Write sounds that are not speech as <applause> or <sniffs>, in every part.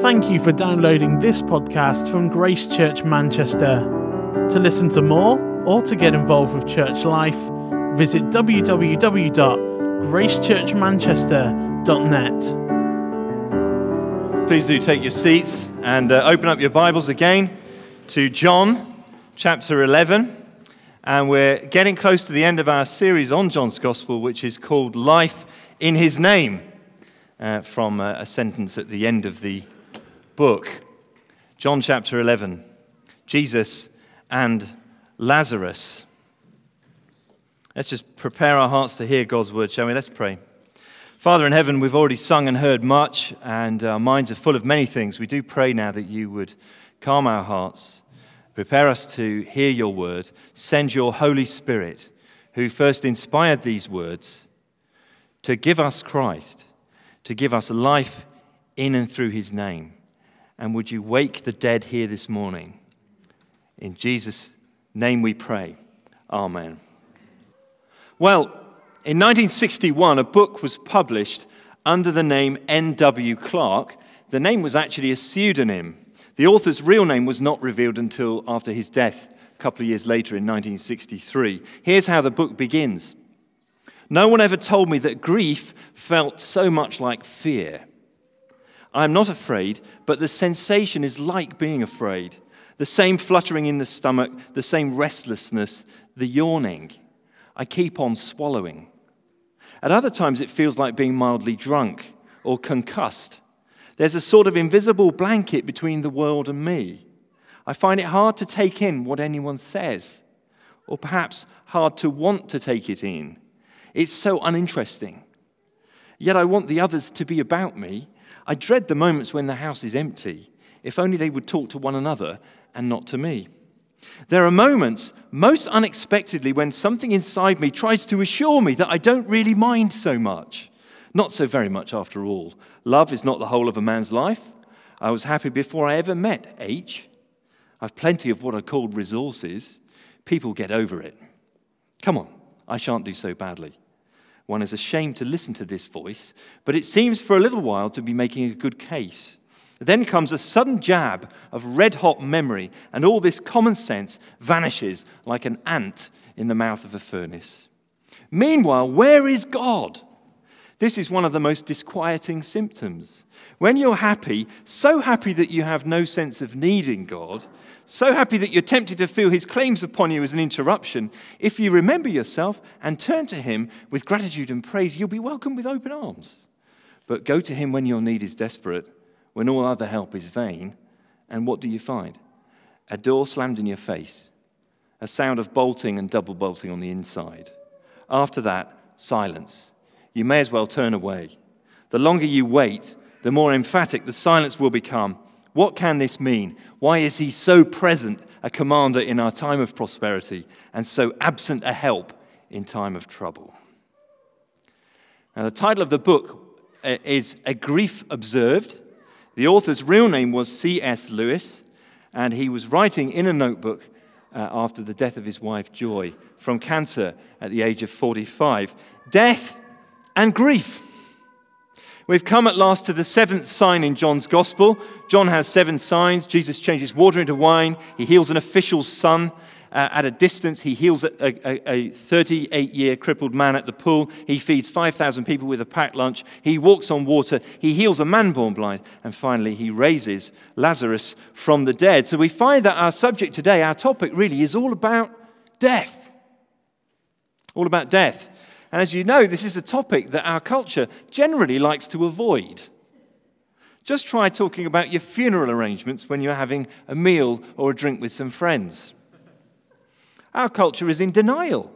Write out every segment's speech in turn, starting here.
Thank you for downloading this podcast from Grace Church Manchester. To listen to more or to get involved with church life, visit www.gracechurchmanchester.net. Please do take your seats and uh, open up your Bibles again to John chapter 11. And we're getting close to the end of our series on John's Gospel, which is called Life in His Name, uh, from uh, a sentence at the end of the book. John chapter 11. Jesus and Lazarus. Let's just prepare our hearts to hear God's word, shall we? Let's pray. Father in heaven, we've already sung and heard much, and our minds are full of many things. We do pray now that you would calm our hearts, prepare us to hear your word, send your Holy Spirit, who first inspired these words, to give us Christ, to give us life in and through his name. And would you wake the dead here this morning? In Jesus' name we pray. Amen. Well, in 1961, a book was published under the name N.W. Clerk. The name was actually a pseudonym. The author's real name was not revealed until after his death, a couple of years later in 1963. Here's how the book begins No one ever told me that grief felt so much like fear. I am not afraid, but the sensation is like being afraid. The same fluttering in the stomach, the same restlessness, the yawning. I keep on swallowing. At other times, it feels like being mildly drunk or concussed. There's a sort of invisible blanket between the world and me. I find it hard to take in what anyone says, or perhaps hard to want to take it in. It's so uninteresting. Yet I want the others to be about me I dread the moments when the house is empty. If only they would talk to one another and not to me. There are moments, most unexpectedly, when something inside me tries to assure me that I don't really mind so much. Not so very much, after all. Love is not the whole of a man's life. I was happy before I ever met H. I've plenty of what are called resources. People get over it. Come on, I shan't do so badly. One is ashamed to listen to this voice, but it seems for a little while to be making a good case. Then comes a sudden jab of red hot memory, and all this common sense vanishes like an ant in the mouth of a furnace. Meanwhile, where is God? This is one of the most disquieting symptoms. When you're happy, so happy that you have no sense of needing God, so happy that you're tempted to feel his claims upon you as an interruption, if you remember yourself and turn to him with gratitude and praise, you'll be welcomed with open arms. But go to him when your need is desperate, when all other help is vain, and what do you find? A door slammed in your face, a sound of bolting and double bolting on the inside. After that, silence. You may as well turn away. The longer you wait, the more emphatic the silence will become what can this mean? Why is he so present, a commander in our time of prosperity, and so absent a help in time of trouble? Now, the title of the book uh, is A Grief Observed. The author's real name was C.S. Lewis, and he was writing in a notebook uh, after the death of his wife, Joy, from cancer at the age of 45. Death and grief. We've come at last to the seventh sign in John's gospel. John has seven signs. Jesus changes water into wine. He heals an official's son uh, at a distance. He heals a 38 year crippled man at the pool. He feeds 5,000 people with a packed lunch. He walks on water. He heals a man born blind. And finally, he raises Lazarus from the dead. So we find that our subject today, our topic really is all about death. All about death. And as you know, this is a topic that our culture generally likes to avoid. Just try talking about your funeral arrangements when you're having a meal or a drink with some friends. Our culture is in denial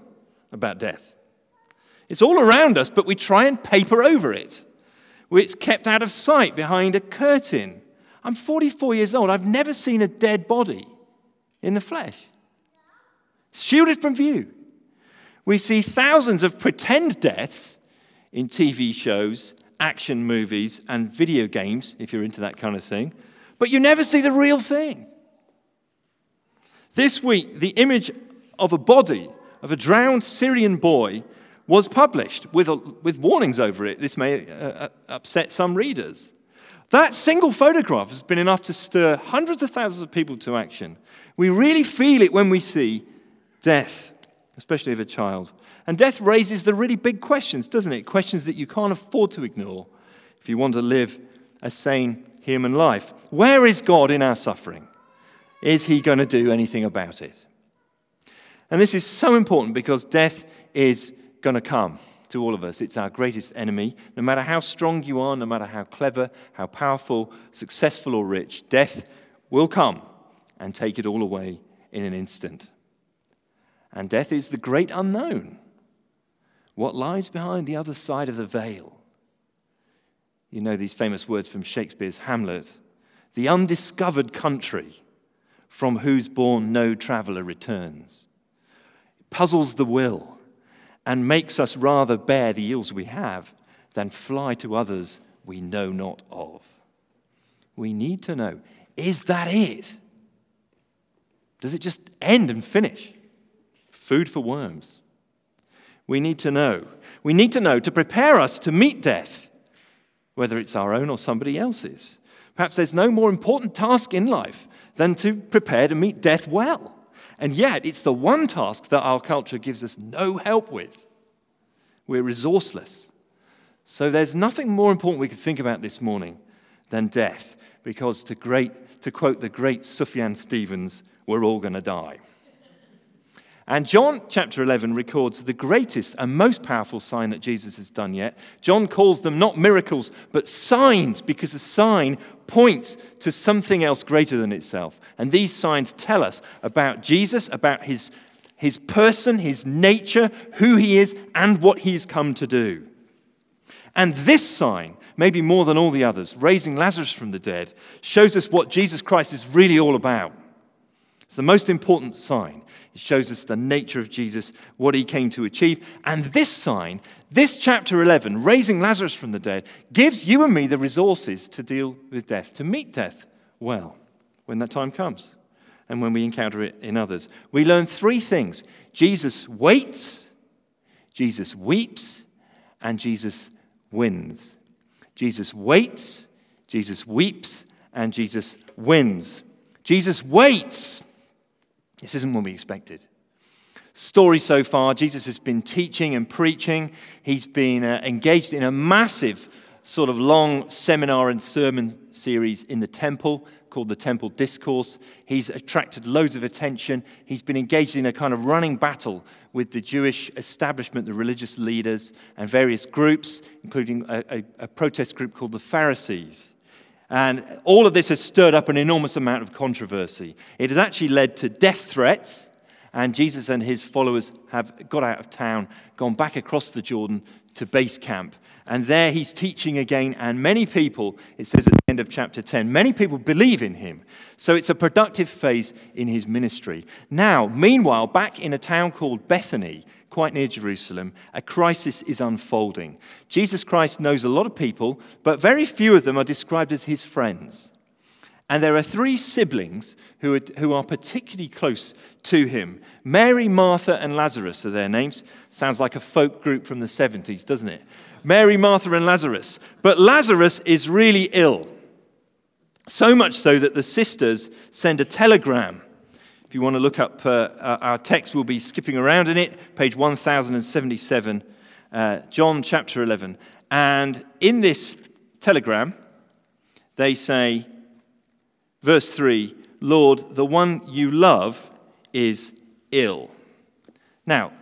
about death. It's all around us, but we try and paper over it. It's kept out of sight behind a curtain. I'm 44 years old. I've never seen a dead body in the flesh. Shielded from view. We see thousands of pretend deaths in TV shows, action movies, and video games, if you're into that kind of thing, but you never see the real thing. This week, the image of a body of a drowned Syrian boy was published with, a, with warnings over it. This may uh, uh upset some readers. That single photograph has been enough to stir hundreds of thousands of people to action. We really feel it when we see death, especially of a child. And death raises the really big questions, doesn't it? Questions that you can't afford to ignore if you want to live a sane human life. Where is God in our suffering? Is he going to do anything about it? And this is so important because death is going to come to all of us. It's our greatest enemy. No matter how strong you are, no matter how clever, how powerful, successful, or rich, death will come and take it all away in an instant. And death is the great unknown. What lies behind the other side of the veil? You know these famous words from Shakespeare's Hamlet the undiscovered country from whose bourne no traveller returns. It puzzles the will and makes us rather bear the ills we have than fly to others we know not of. We need to know is that it? Does it just end and finish? Food for worms. We need to know. We need to know to prepare us to meet death, whether it's our own or somebody else's. Perhaps there's no more important task in life than to prepare to meet death well. And yet, it's the one task that our culture gives us no help with. We're resourceless. So, there's nothing more important we could think about this morning than death, because to, great, to quote the great Sufjan Stevens, we're all going to die. And John chapter 11 records the greatest and most powerful sign that Jesus has done yet. John calls them not miracles, but signs, because a sign points to something else greater than itself. And these signs tell us about Jesus, about his, his person, his nature, who he is, and what he's come to do. And this sign, maybe more than all the others, raising Lazarus from the dead, shows us what Jesus Christ is really all about. It's the most important sign. It shows us the nature of Jesus, what he came to achieve. And this sign, this chapter 11, raising Lazarus from the dead, gives you and me the resources to deal with death, to meet death well when that time comes and when we encounter it in others. We learn three things Jesus waits, Jesus weeps, and Jesus wins. Jesus waits, Jesus weeps, and Jesus wins. Jesus waits. This isn't what we expected. Story so far Jesus has been teaching and preaching. He's been uh, engaged in a massive, sort of long seminar and sermon series in the temple called the Temple Discourse. He's attracted loads of attention. He's been engaged in a kind of running battle with the Jewish establishment, the religious leaders, and various groups, including a, a, a protest group called the Pharisees. And all of this has stirred up an enormous amount of controversy. It has actually led to death threats, and Jesus and his followers have got out of town, gone back across the Jordan to base camp. And there he's teaching again, and many people, it says at the end of chapter 10, many people believe in him. So it's a productive phase in his ministry. Now, meanwhile, back in a town called Bethany, quite near Jerusalem, a crisis is unfolding. Jesus Christ knows a lot of people, but very few of them are described as his friends. And there are three siblings who are, who are particularly close to him. Mary, Martha, and Lazarus are their names. Sounds like a folk group from the 70s, doesn't it? Mary, Martha, and Lazarus. But Lazarus is really ill. So much so that the sisters send a telegram if you want to look up uh, our text, we'll be skipping around in it, page 1077, uh, John chapter 11. And in this telegram, they say, verse 3 Lord, the one you love is ill. Now,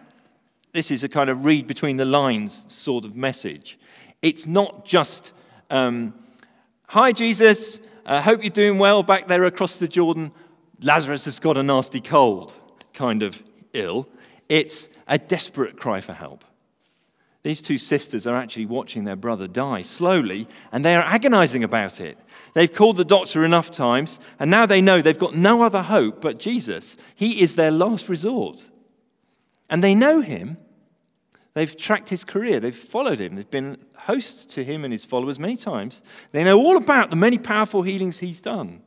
this is a kind of read between the lines sort of message. It's not just, um, Hi, Jesus, I hope you're doing well back there across the Jordan. Lazarus has got a nasty cold, kind of ill. It's a desperate cry for help. These two sisters are actually watching their brother die slowly, and they are agonizing about it. They've called the doctor enough times, and now they know they've got no other hope but Jesus. He is their last resort. And they know him. They've tracked his career, they've followed him, they've been hosts to him and his followers many times. They know all about the many powerful healings he's done.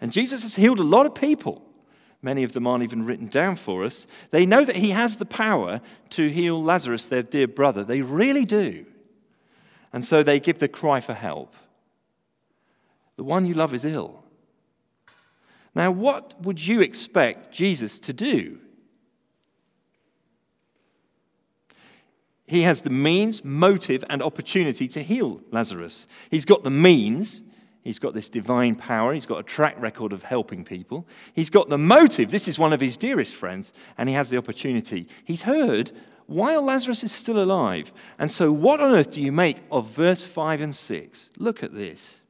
And Jesus has healed a lot of people. Many of them aren't even written down for us. They know that he has the power to heal Lazarus, their dear brother. They really do. And so they give the cry for help. The one you love is ill. Now, what would you expect Jesus to do? He has the means, motive, and opportunity to heal Lazarus. He's got the means. He's got this divine power. He's got a track record of helping people. He's got the motive. This is one of his dearest friends, and he has the opportunity. He's heard while Lazarus is still alive. And so, what on earth do you make of verse 5 and 6? Look at this.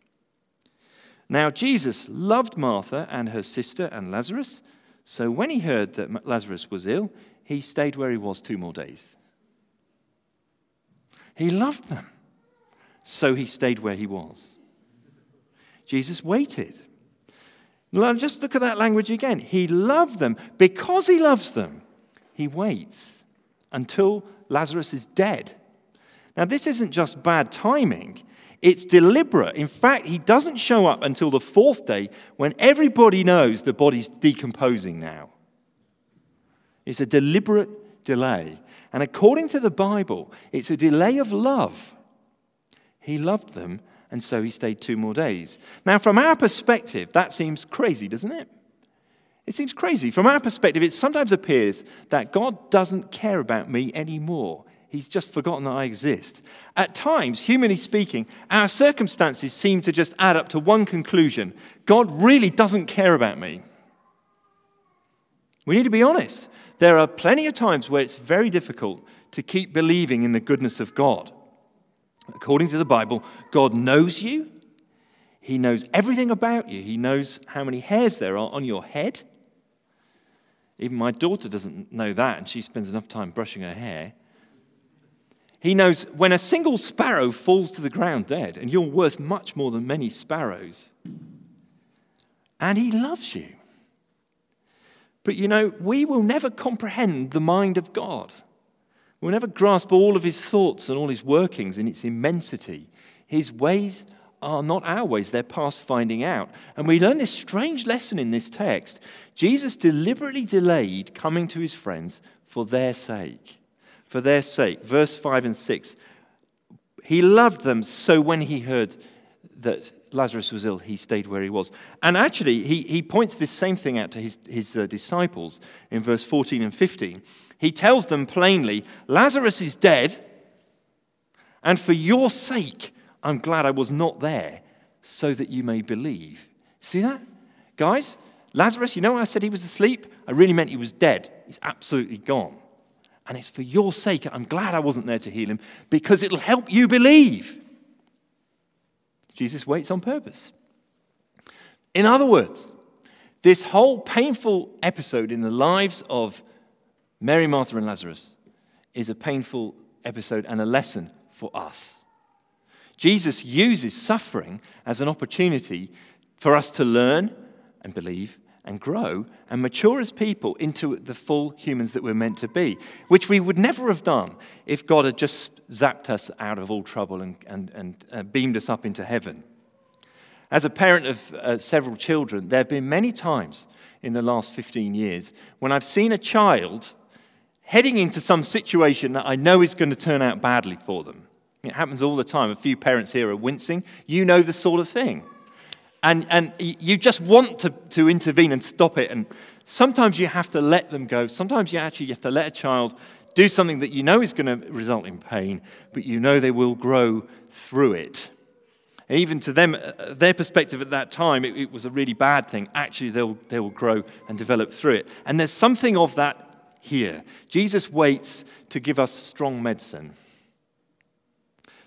Now, Jesus loved Martha and her sister and Lazarus. So, when he heard that Lazarus was ill, he stayed where he was two more days. He loved them. So he stayed where he was. Jesus waited. Just look at that language again. He loved them. Because he loves them, he waits until Lazarus is dead. Now, this isn't just bad timing, it's deliberate. In fact, he doesn't show up until the fourth day when everybody knows the body's decomposing now. It's a deliberate delay. And according to the Bible, it's a delay of love. He loved them, and so he stayed two more days. Now, from our perspective, that seems crazy, doesn't it? It seems crazy. From our perspective, it sometimes appears that God doesn't care about me anymore. He's just forgotten that I exist. At times, humanly speaking, our circumstances seem to just add up to one conclusion God really doesn't care about me. We need to be honest. There are plenty of times where it's very difficult to keep believing in the goodness of God. According to the Bible, God knows you, He knows everything about you, He knows how many hairs there are on your head. Even my daughter doesn't know that, and she spends enough time brushing her hair. He knows when a single sparrow falls to the ground dead, and you're worth much more than many sparrows. And He loves you. But you know, we will never comprehend the mind of God. We'll never grasp all of his thoughts and all his workings in its immensity. His ways are not our ways, they're past finding out. And we learn this strange lesson in this text. Jesus deliberately delayed coming to his friends for their sake. For their sake. Verse 5 and 6. He loved them, so when he heard that Lazarus was ill, he stayed where he was. And actually, he, he points this same thing out to his, his uh, disciples in verse 14 and 15. He tells them plainly, Lazarus is dead, and for your sake, I'm glad I was not there, so that you may believe. See that? Guys, Lazarus, you know I said he was asleep? I really meant he was dead. He's absolutely gone. And it's for your sake, I'm glad I wasn't there to heal him, because it'll help you believe. Jesus waits on purpose. In other words, this whole painful episode in the lives of Mary, Martha, and Lazarus is a painful episode and a lesson for us. Jesus uses suffering as an opportunity for us to learn and believe and grow and mature as people into the full humans that we're meant to be, which we would never have done if God had just zapped us out of all trouble and, and, and uh, beamed us up into heaven. As a parent of uh, several children, there have been many times in the last 15 years when I've seen a child heading into some situation that I know is going to turn out badly for them. It happens all the time. A few parents here are wincing. You know the sort of thing. And, and you just want to, to intervene and stop it. And sometimes you have to let them go. Sometimes you actually have to let a child do something that you know is going to result in pain, but you know they will grow through it. And even to them, uh, their perspective at that time, it, it was a really bad thing. Actually, they'll, they will grow and develop through it. And there's something of that here. Jesus waits to give us strong medicine.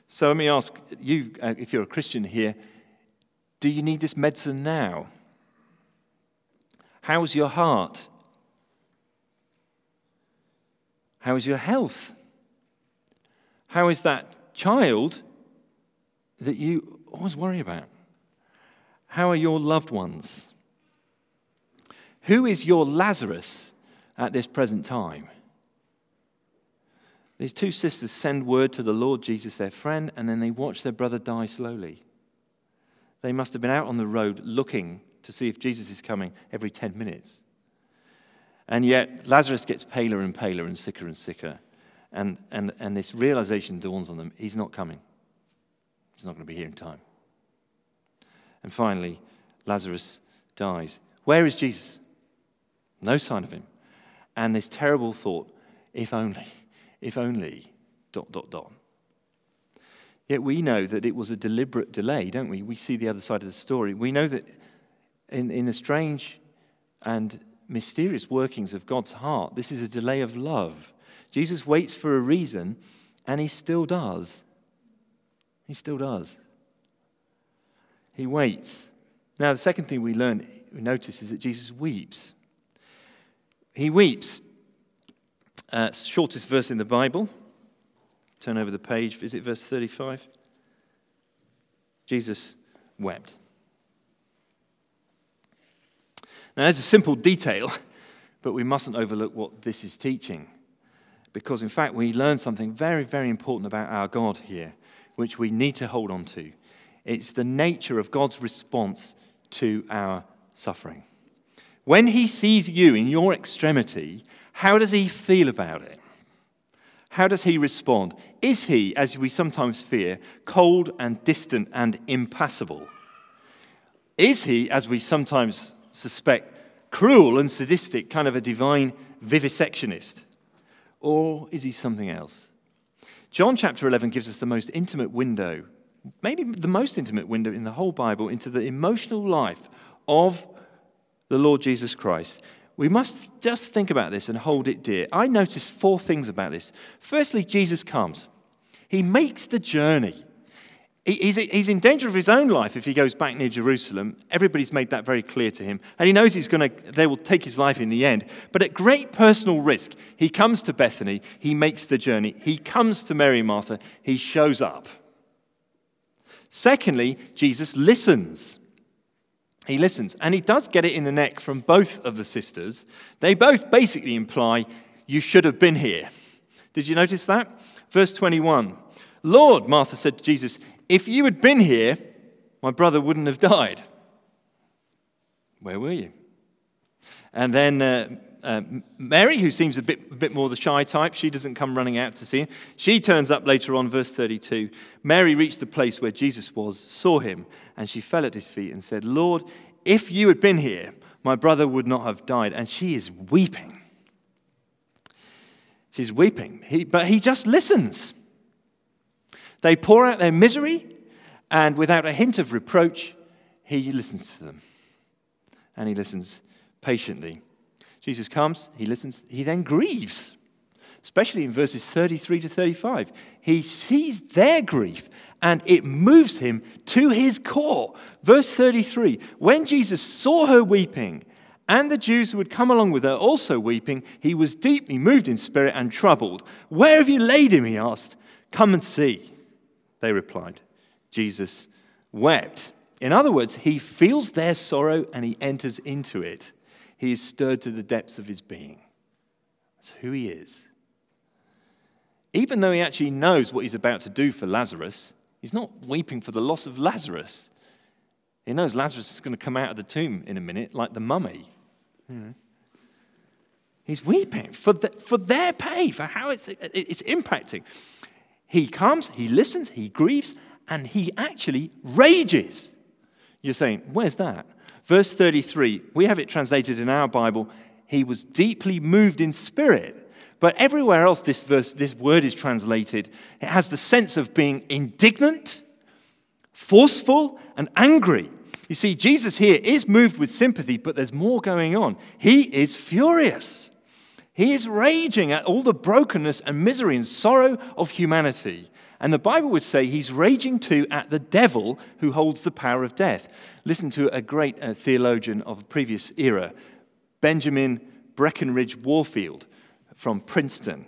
So let me ask you, uh, if you're a Christian here, do you need this medicine now? How's your heart? How is your health? How is that child that you always worry about? How are your loved ones? Who is your Lazarus at this present time? These two sisters send word to the Lord Jesus, their friend, and then they watch their brother die slowly. They must have been out on the road looking to see if Jesus is coming every 10 minutes. And yet, Lazarus gets paler and paler and sicker and sicker. And, and, and this realization dawns on them he's not coming, he's not going to be here in time. And finally, Lazarus dies. Where is Jesus? No sign of him. And this terrible thought if only, if only, dot, dot, dot. Yet we know that it was a deliberate delay, don't we? We see the other side of the story. We know that in, in the strange and mysterious workings of God's heart, this is a delay of love. Jesus waits for a reason, and he still does. He still does. He waits. Now, the second thing we learn, we notice, is that Jesus weeps. He weeps. Uh, shortest verse in the Bible. Turn over the page, visit verse 35. Jesus wept. Now, there's a simple detail, but we mustn't overlook what this is teaching. Because, in fact, we learn something very, very important about our God here, which we need to hold on to. It's the nature of God's response to our suffering. When He sees you in your extremity, how does He feel about it? How does he respond? Is he, as we sometimes fear, cold and distant and impassible? Is he, as we sometimes suspect, cruel and sadistic, kind of a divine vivisectionist? Or is he something else? John chapter 11 gives us the most intimate window, maybe the most intimate window in the whole Bible, into the emotional life of the Lord Jesus Christ. We must just think about this and hold it dear. I notice four things about this. Firstly, Jesus comes, he makes the journey. He's, in danger of his own life if he goes back near Jerusalem. Everybody's made that very clear to him. And he knows he's going to, they will take his life in the end. But at great personal risk, he comes to Bethany. He makes the journey. He comes to Mary and Martha. He shows up. Secondly, Jesus listens. He listens, and he does get it in the neck from both of the sisters. They both basically imply, You should have been here. Did you notice that? Verse 21 Lord, Martha said to Jesus, If you had been here, my brother wouldn't have died. Where were you? And then uh, uh, Mary, who seems a bit, a bit more the shy type, she doesn't come running out to see him. She turns up later on, verse 32. Mary reached the place where Jesus was, saw him, and she fell at his feet and said, Lord, if you had been here, my brother would not have died. And she is weeping. She's weeping, he, but he just listens. They pour out their misery, and without a hint of reproach, he listens to them. And he listens patiently. Jesus comes, he listens, he then grieves, especially in verses 33 to 35. He sees their grief and it moves him to his core. Verse 33 When Jesus saw her weeping, and the Jews who had come along with her also weeping, he was deeply moved in spirit and troubled. Where have you laid him? He asked. Come and see. They replied. Jesus wept. In other words, he feels their sorrow and he enters into it he is stirred to the depths of his being. That's who he is. Even though he actually knows what he's about to do for Lazarus, he's not weeping for the loss of Lazarus. He knows Lazarus is going to come out of the tomb in a minute, like the mummy. Hmm. He's weeping for, the, for their pay, for how it's, it's impacting. He comes, he listens, he grieves, and he actually rages. You're saying, where's that? Verse 33, we have it translated in our Bible, he was deeply moved in spirit. But everywhere else this verse, this word is translated, it has the sense of being indignant, forceful, and angry. You see, Jesus here is moved with sympathy, but there's more going on. He is furious. He is raging at all the brokenness and misery and sorrow of humanity. And the Bible would say he's raging too at the devil who holds the power of death. Listen to a great uh, theologian of a previous era, Benjamin Breckinridge Warfield from Princeton.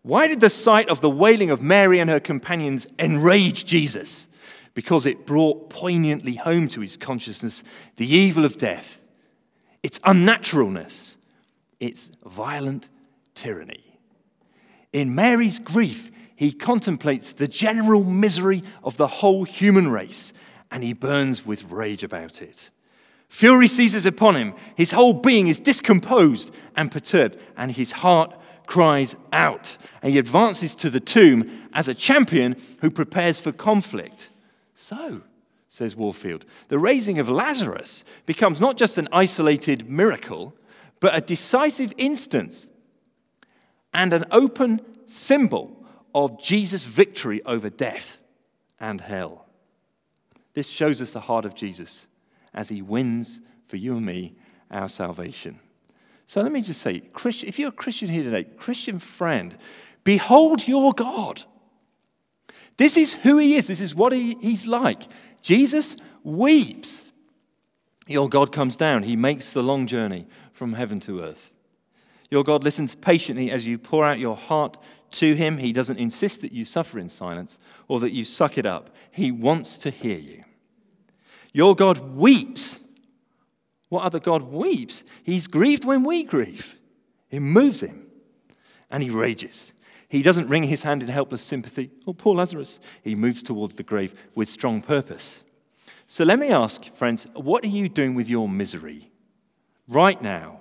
Why did the sight of the wailing of Mary and her companions enrage Jesus? Because it brought poignantly home to his consciousness the evil of death, its unnaturalness, its violent tyranny. In Mary's grief, he contemplates the general misery of the whole human race and he burns with rage about it. Fury seizes upon him. His whole being is discomposed and perturbed, and his heart cries out. And he advances to the tomb as a champion who prepares for conflict. So, says Warfield. The raising of Lazarus becomes not just an isolated miracle, but a decisive instance and an open symbol of Jesus' victory over death and hell. This shows us the heart of Jesus as he wins for you and me our salvation. So let me just say, if you're a Christian here today, Christian friend, behold your God. This is who he is, this is what he, he's like. Jesus weeps. Your God comes down, he makes the long journey from heaven to earth. Your God listens patiently as you pour out your heart to him. He doesn't insist that you suffer in silence or that you suck it up. He wants to hear you. Your God weeps. What other God weeps? He's grieved when we grieve. It moves him and he rages. He doesn't wring his hand in helpless sympathy. Oh, poor Lazarus. He moves towards the grave with strong purpose. So let me ask, friends, what are you doing with your misery right now?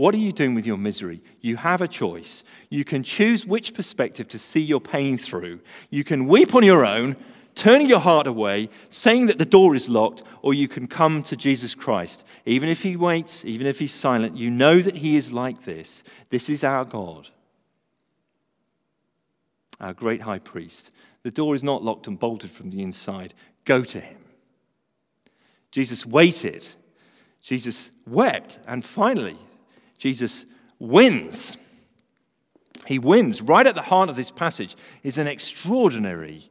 What are you doing with your misery? You have a choice. You can choose which perspective to see your pain through. You can weep on your own, turning your heart away, saying that the door is locked, or you can come to Jesus Christ. Even if he waits, even if he's silent, you know that he is like this. This is our God, our great high priest. The door is not locked and bolted from the inside. Go to him. Jesus waited. Jesus wept. And finally, Jesus wins. He wins. Right at the heart of this passage is an extraordinary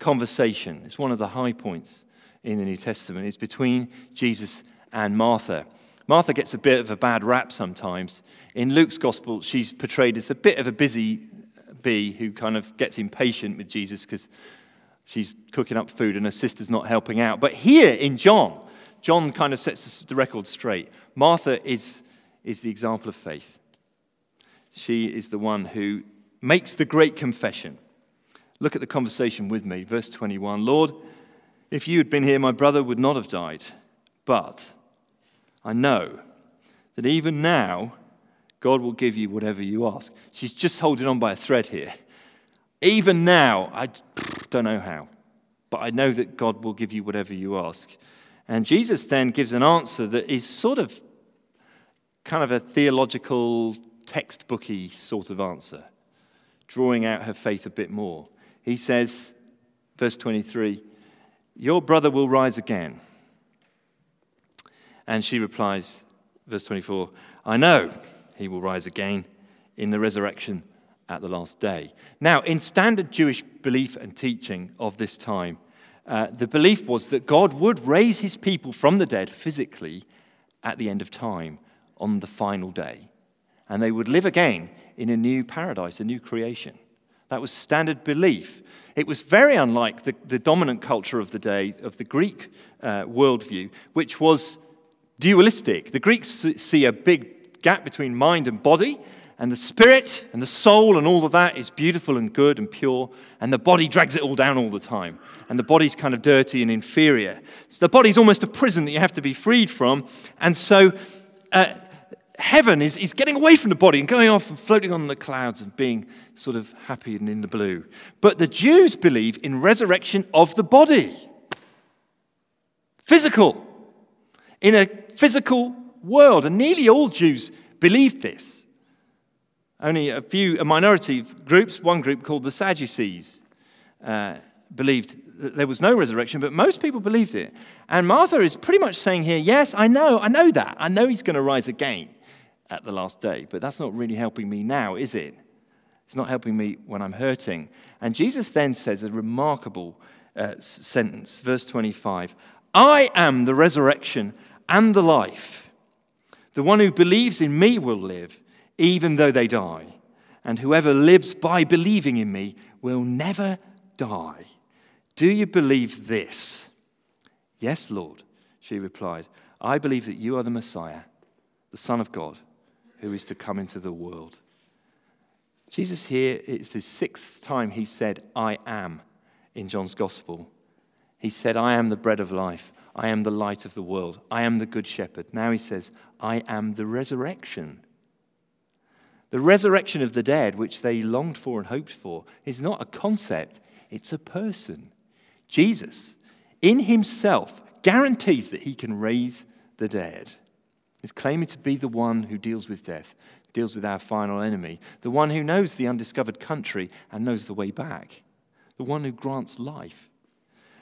conversation. It's one of the high points in the New Testament. It's between Jesus and Martha. Martha gets a bit of a bad rap sometimes. In Luke's gospel, she's portrayed as a bit of a busy bee who kind of gets impatient with Jesus because she's cooking up food and her sister's not helping out. But here in John, John kind of sets the record straight. Martha is is the example of faith. She is the one who makes the great confession. Look at the conversation with me. Verse 21 Lord, if you had been here, my brother would not have died. But I know that even now, God will give you whatever you ask. She's just holding on by a thread here. Even now, I <sniffs> don't know how, but I know that God will give you whatever you ask. And Jesus then gives an answer that is sort of kind of a theological, textbooky sort of answer, drawing out her faith a bit more. He says, verse 23, Your brother will rise again. And she replies, verse 24, I know he will rise again in the resurrection at the last day. Now, in standard Jewish belief and teaching of this time, uh, the belief was that God would raise his people from the dead physically at the end of time on the final day. And they would live again in a new paradise, a new creation. That was standard belief. It was very unlike the, the dominant culture of the day, of the Greek uh, worldview, which was dualistic. The Greeks see a big gap between mind and body, and the spirit and the soul and all of that is beautiful and good and pure, and the body drags it all down all the time. And the body's kind of dirty and inferior. So the body's almost a prison that you have to be freed from. And so uh, heaven is, is getting away from the body and going off and floating on the clouds and being sort of happy and in the blue. But the Jews believe in resurrection of the body. Physical. In a physical world. And nearly all Jews believed this. Only a few, a minority of groups, one group called the Sadducees, uh, believed there was no resurrection, but most people believed it. And Martha is pretty much saying here, yes, I know, I know that. I know he's going to rise again at the last day. But that's not really helping me now, is it? It's not helping me when I'm hurting. And Jesus then says a remarkable uh, sentence, verse 25 I am the resurrection and the life. The one who believes in me will live, even though they die. And whoever lives by believing in me will never die. Do you believe this? Yes, Lord, she replied. I believe that you are the Messiah, the Son of God who is to come into the world. Jesus here, it's the sixth time he said, I am in John's gospel. He said, I am the bread of life. I am the light of the world. I am the good shepherd. Now he says, I am the resurrection. The resurrection of the dead, which they longed for and hoped for, is not a concept, it's a person. Jesus in himself guarantees that he can raise the dead. He's claiming to be the one who deals with death, deals with our final enemy, the one who knows the undiscovered country and knows the way back, the one who grants life.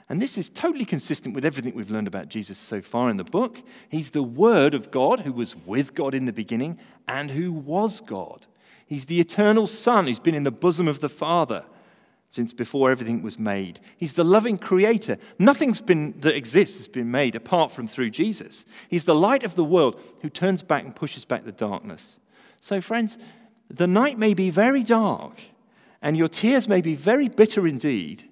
And this is totally consistent with everything we've learned about Jesus so far in the book. He's the Word of God who was with God in the beginning and who was God. He's the eternal Son who's been in the bosom of the Father since before everything was made. He's the loving creator. Nothing's been that exists has been made apart from through Jesus. He's the light of the world who turns back and pushes back the darkness. So friends, the night may be very dark and your tears may be very bitter indeed,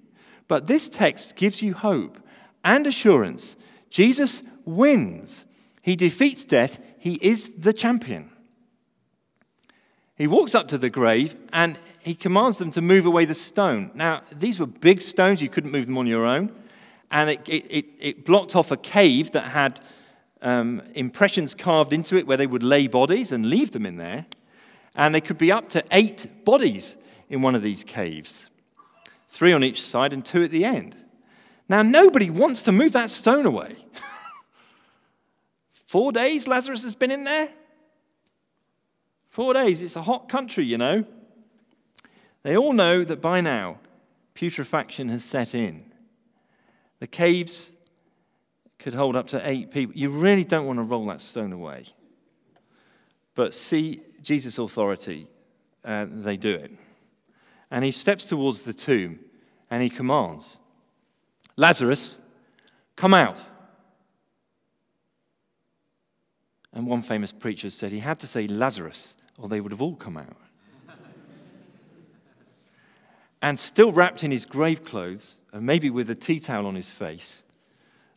but this text gives you hope and assurance. Jesus wins. He defeats death. He is the champion. He walks up to the grave and he commands them to move away the stone. Now, these were big stones, you couldn't move them on your own. And it, it, it blocked off a cave that had um, impressions carved into it where they would lay bodies and leave them in there. And there could be up to eight bodies in one of these caves three on each side and two at the end. Now, nobody wants to move that stone away. <laughs> Four days Lazarus has been in there? Four days. It's a hot country, you know. They all know that by now putrefaction has set in. The caves could hold up to eight people. You really don't want to roll that stone away. But see Jesus' authority, and they do it. And he steps towards the tomb and he commands Lazarus, come out. And one famous preacher said he had to say Lazarus, or they would have all come out and still wrapped in his grave clothes, and maybe with a tea towel on his face,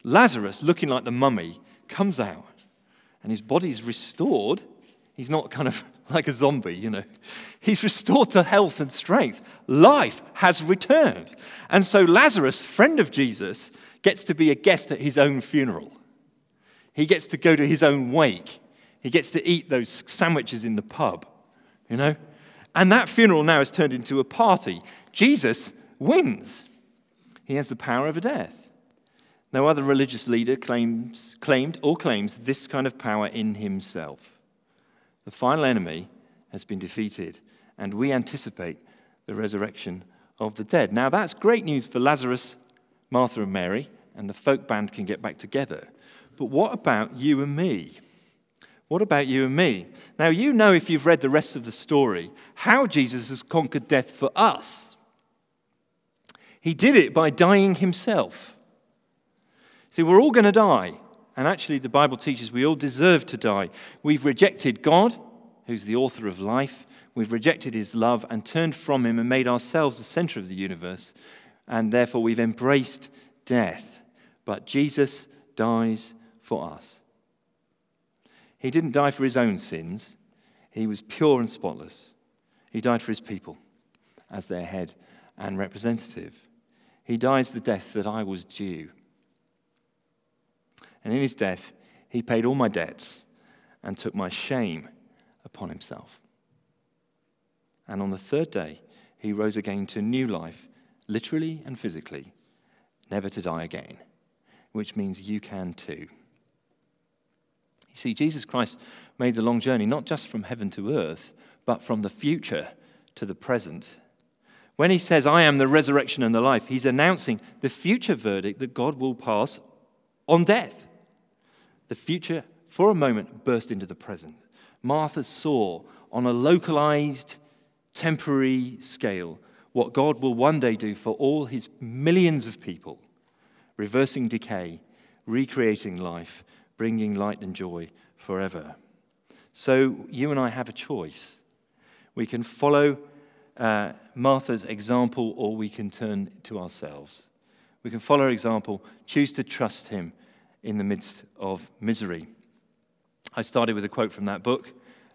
Lazarus, looking like the mummy, comes out, and his body's restored. He's not kind of <laughs> like a zombie, you know. He's restored to health and strength. Life has returned. And so Lazarus, friend of Jesus, gets to be a guest at his own funeral. He gets to go to his own wake. He gets to eat those sandwiches in the pub, you know. And that funeral now is turned into a party. Jesus wins. He has the power over death. No other religious leader claims, claimed or claims this kind of power in himself. The final enemy has been defeated, and we anticipate the resurrection of the dead. Now, that's great news for Lazarus, Martha, and Mary, and the folk band can get back together. But what about you and me? What about you and me? Now, you know if you've read the rest of the story how Jesus has conquered death for us. He did it by dying himself. See, we're all going to die. And actually, the Bible teaches we all deserve to die. We've rejected God, who's the author of life. We've rejected his love and turned from him and made ourselves the center of the universe. And therefore, we've embraced death. But Jesus dies for us. He didn't die for his own sins, he was pure and spotless. He died for his people as their head and representative. He dies the death that I was due. And in his death, he paid all my debts and took my shame upon himself. And on the third day, he rose again to new life, literally and physically, never to die again, which means you can too. You see, Jesus Christ made the long journey not just from heaven to earth, but from the future to the present. When he says, I am the resurrection and the life, he's announcing the future verdict that God will pass on death. The future, for a moment, burst into the present. Martha saw on a localized, temporary scale what God will one day do for all his millions of people, reversing decay, recreating life, bringing light and joy forever. So you and I have a choice. We can follow uh, Martha's example or we can turn to ourselves. We can follow her example, choose to trust him in the midst of misery. I started with a quote from that book,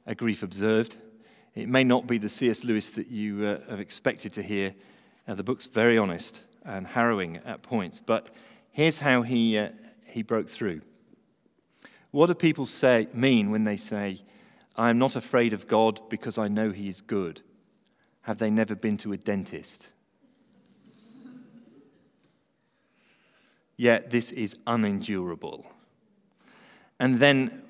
A Grief Observed. It may not be the C.S. Lewis that you uh, have expected to hear. Uh, the book's very honest and harrowing at points, but here's how he, uh, he broke through. What do people say, mean when they say, I am not afraid of God because I know He is good? Have they never been to a dentist? yet this is unendurable. And then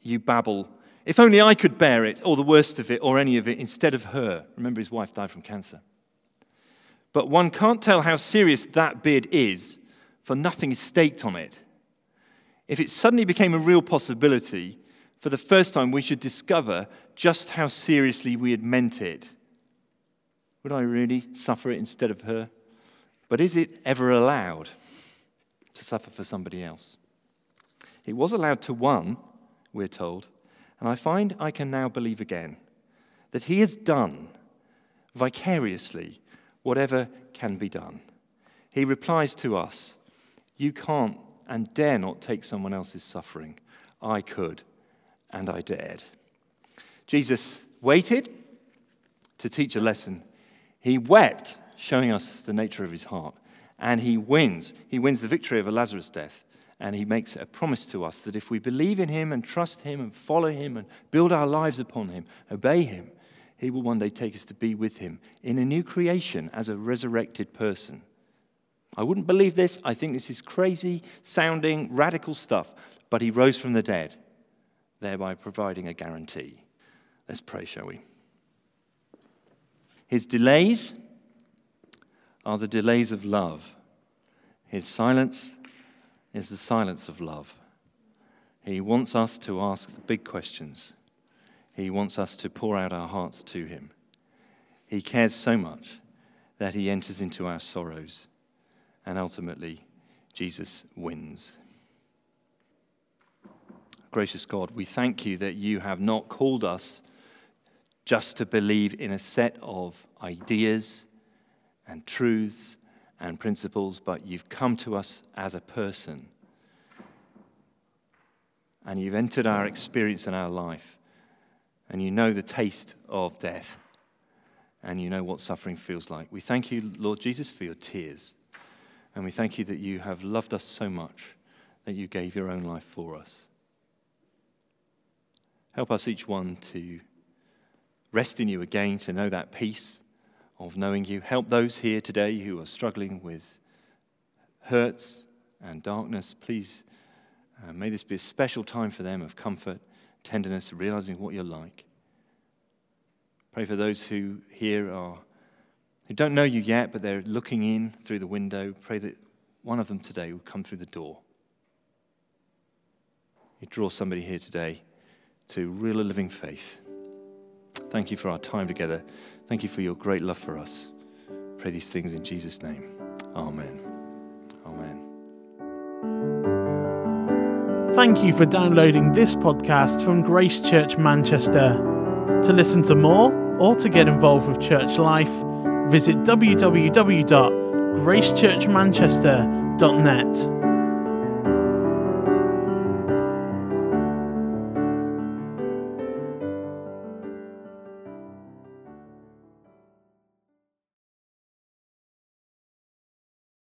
you babble, if only I could bear it, or the worst of it, or any of it, instead of her. Remember, his wife died from cancer. But one can't tell how serious that bid is, for nothing is staked on it. If it suddenly became a real possibility, for the first time we should discover just how seriously we had meant it. Would I really suffer it instead of her? But is it ever allowed to suffer for somebody else? It was allowed to one, we're told, and I find I can now believe again that he has done vicariously whatever can be done. He replies to us, You can't and dare not take someone else's suffering. I could, and I dared. Jesus waited to teach a lesson. He wept, showing us the nature of his heart. And he wins. He wins the victory over Lazarus' death. And he makes a promise to us that if we believe in him and trust him and follow him and build our lives upon him, obey him, he will one day take us to be with him in a new creation as a resurrected person. I wouldn't believe this. I think this is crazy sounding, radical stuff. But he rose from the dead, thereby providing a guarantee. Let's pray, shall we? His delays are the delays of love. His silence is the silence of love. He wants us to ask the big questions. He wants us to pour out our hearts to Him. He cares so much that He enters into our sorrows. And ultimately, Jesus wins. Gracious God, we thank you that you have not called us just to believe in a set of ideas and truths and principles, but you've come to us as a person. And you've entered our experience and our life. And you know the taste of death. And you know what suffering feels like. We thank you, Lord Jesus, for your tears. And we thank you that you have loved us so much that you gave your own life for us. Help us each one to rest in you again, to know that peace of knowing you. Help those here today who are struggling with hurts and darkness. Please, uh, may this be a special time for them of comfort, tenderness, realizing what you're like. Pray for those who here are who don't know you yet, but they're looking in through the window. Pray that one of them today will come through the door. You draw somebody here today to real living faith. Thank you for our time together. Thank you for your great love for us. Pray these things in Jesus' name. Amen. Amen. Thank you for downloading this podcast from Grace Church Manchester. To listen to more or to get involved with church life, visit www.gracechurchmanchester.net.